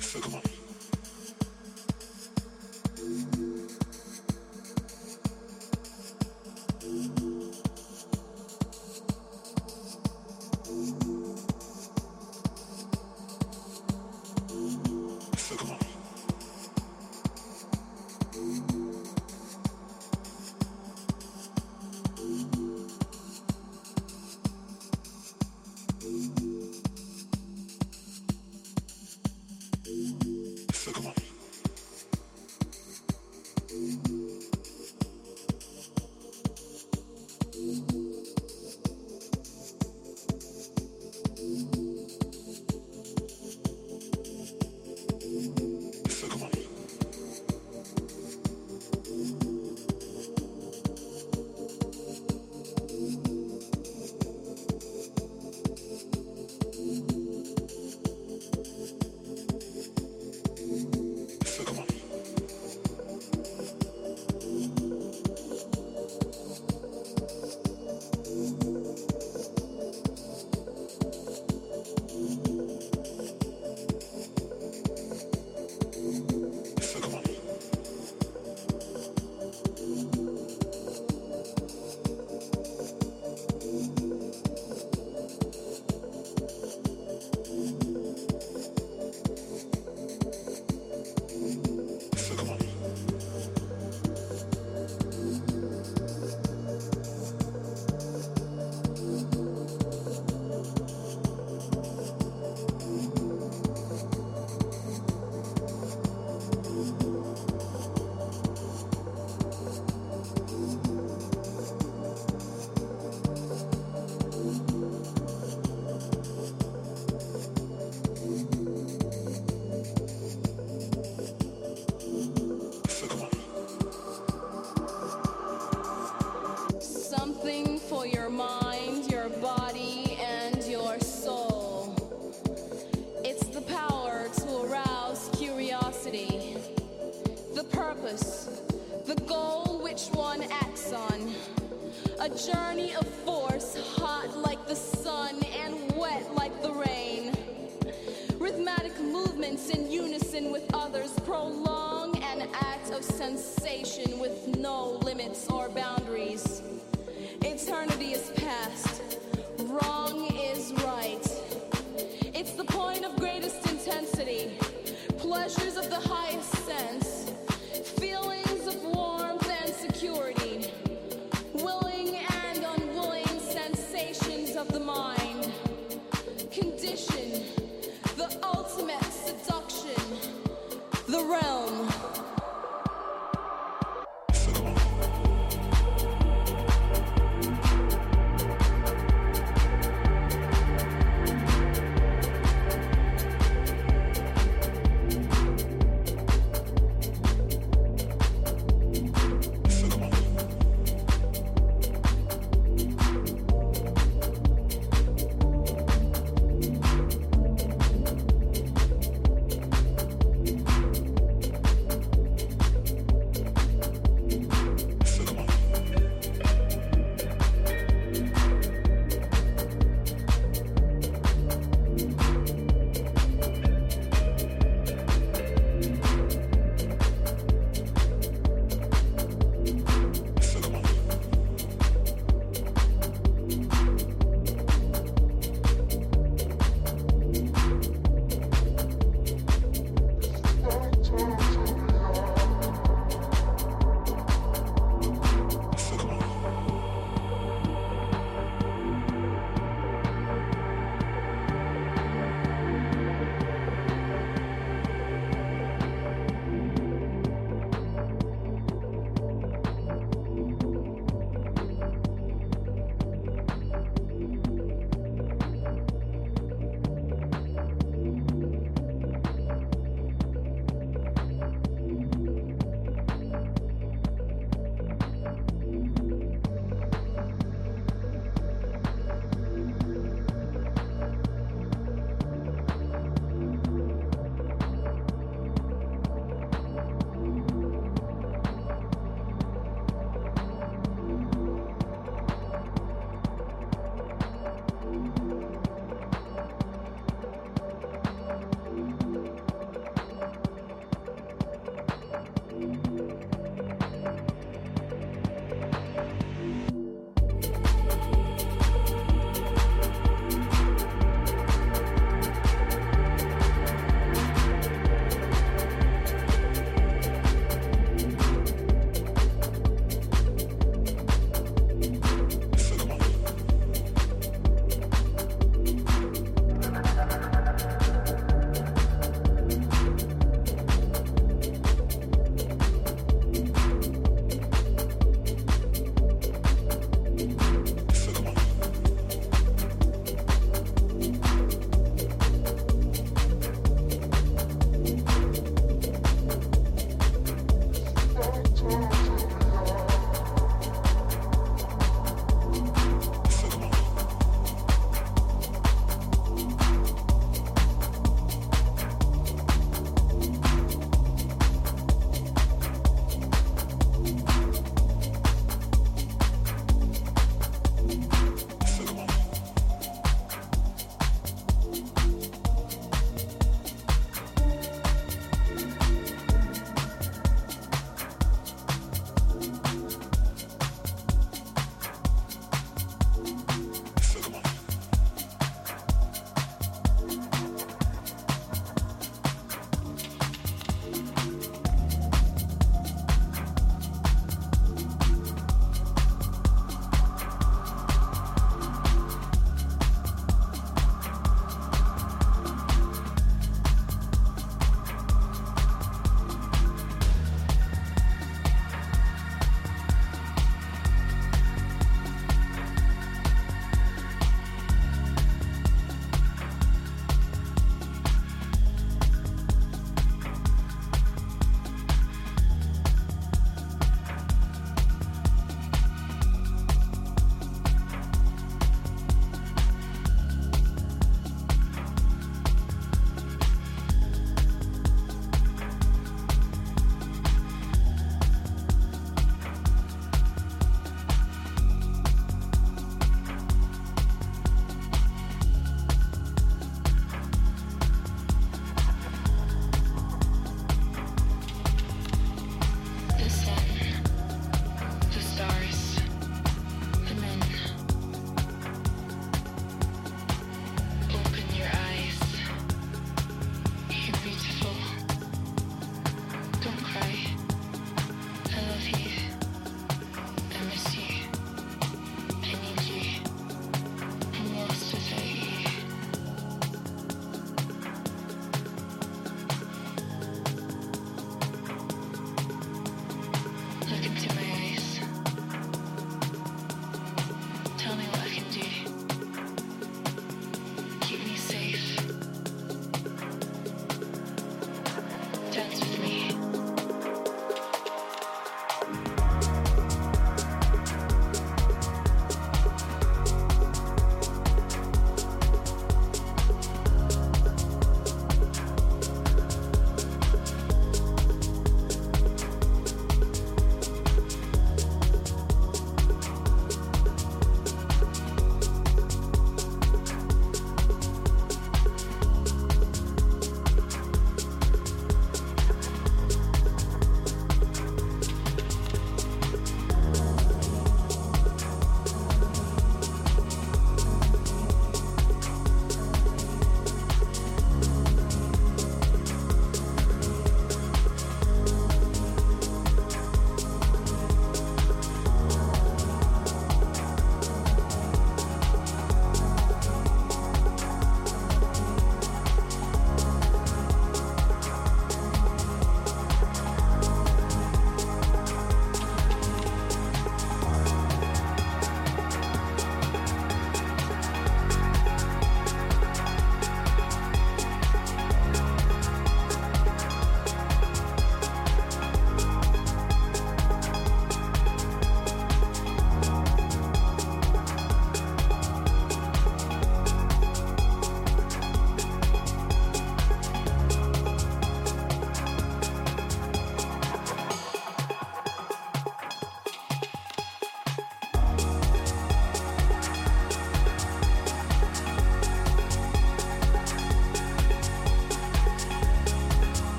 Something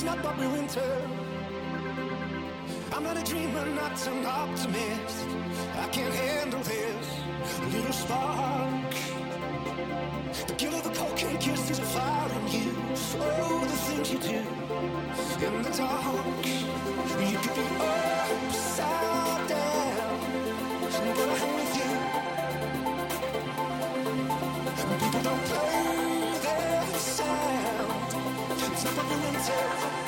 It's not what we winter. I'm not a dreamer, not an optimist. I can't handle this little spark. The guilt of the kiss is a fire in you. Oh, the things you do in the dark. You could be. What do you.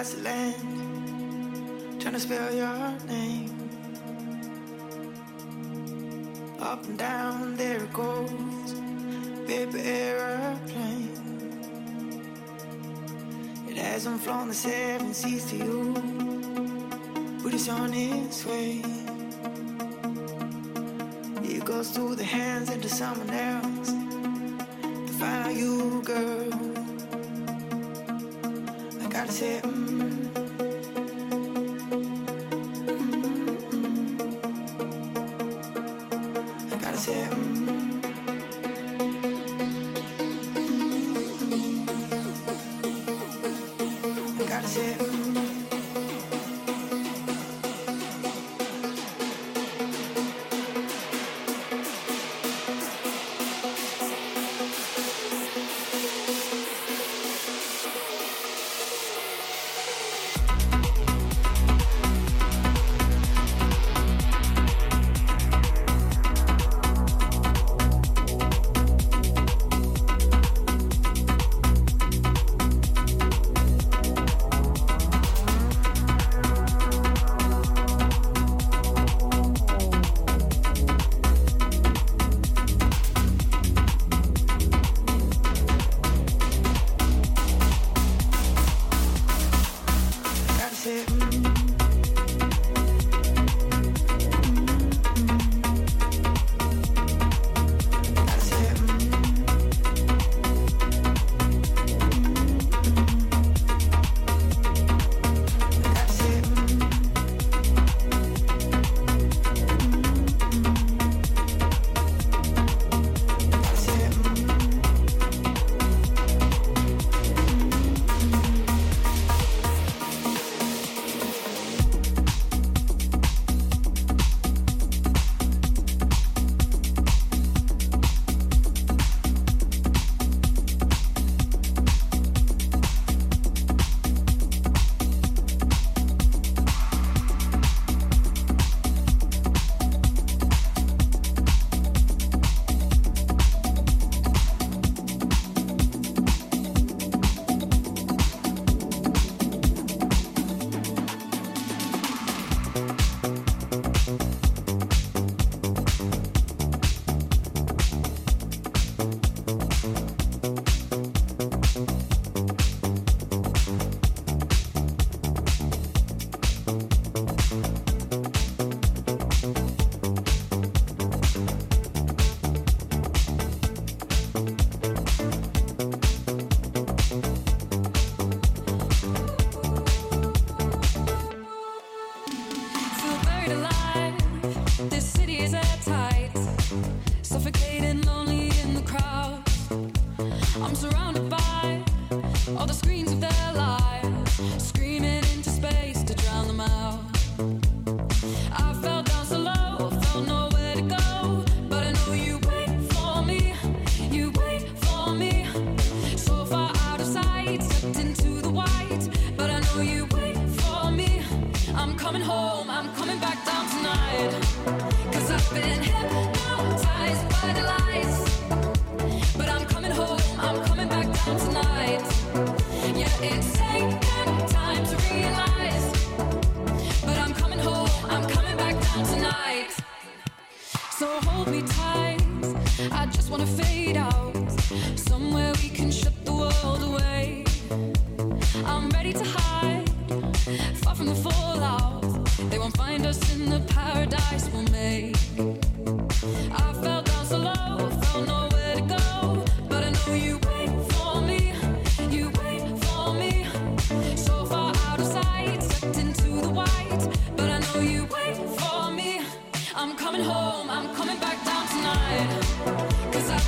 Across the land, trying to spell your name. Up and down, there it goes, paper aeroplane. It hasn't flown the seven seas to you, but it's on its way. It goes through the hands into someone else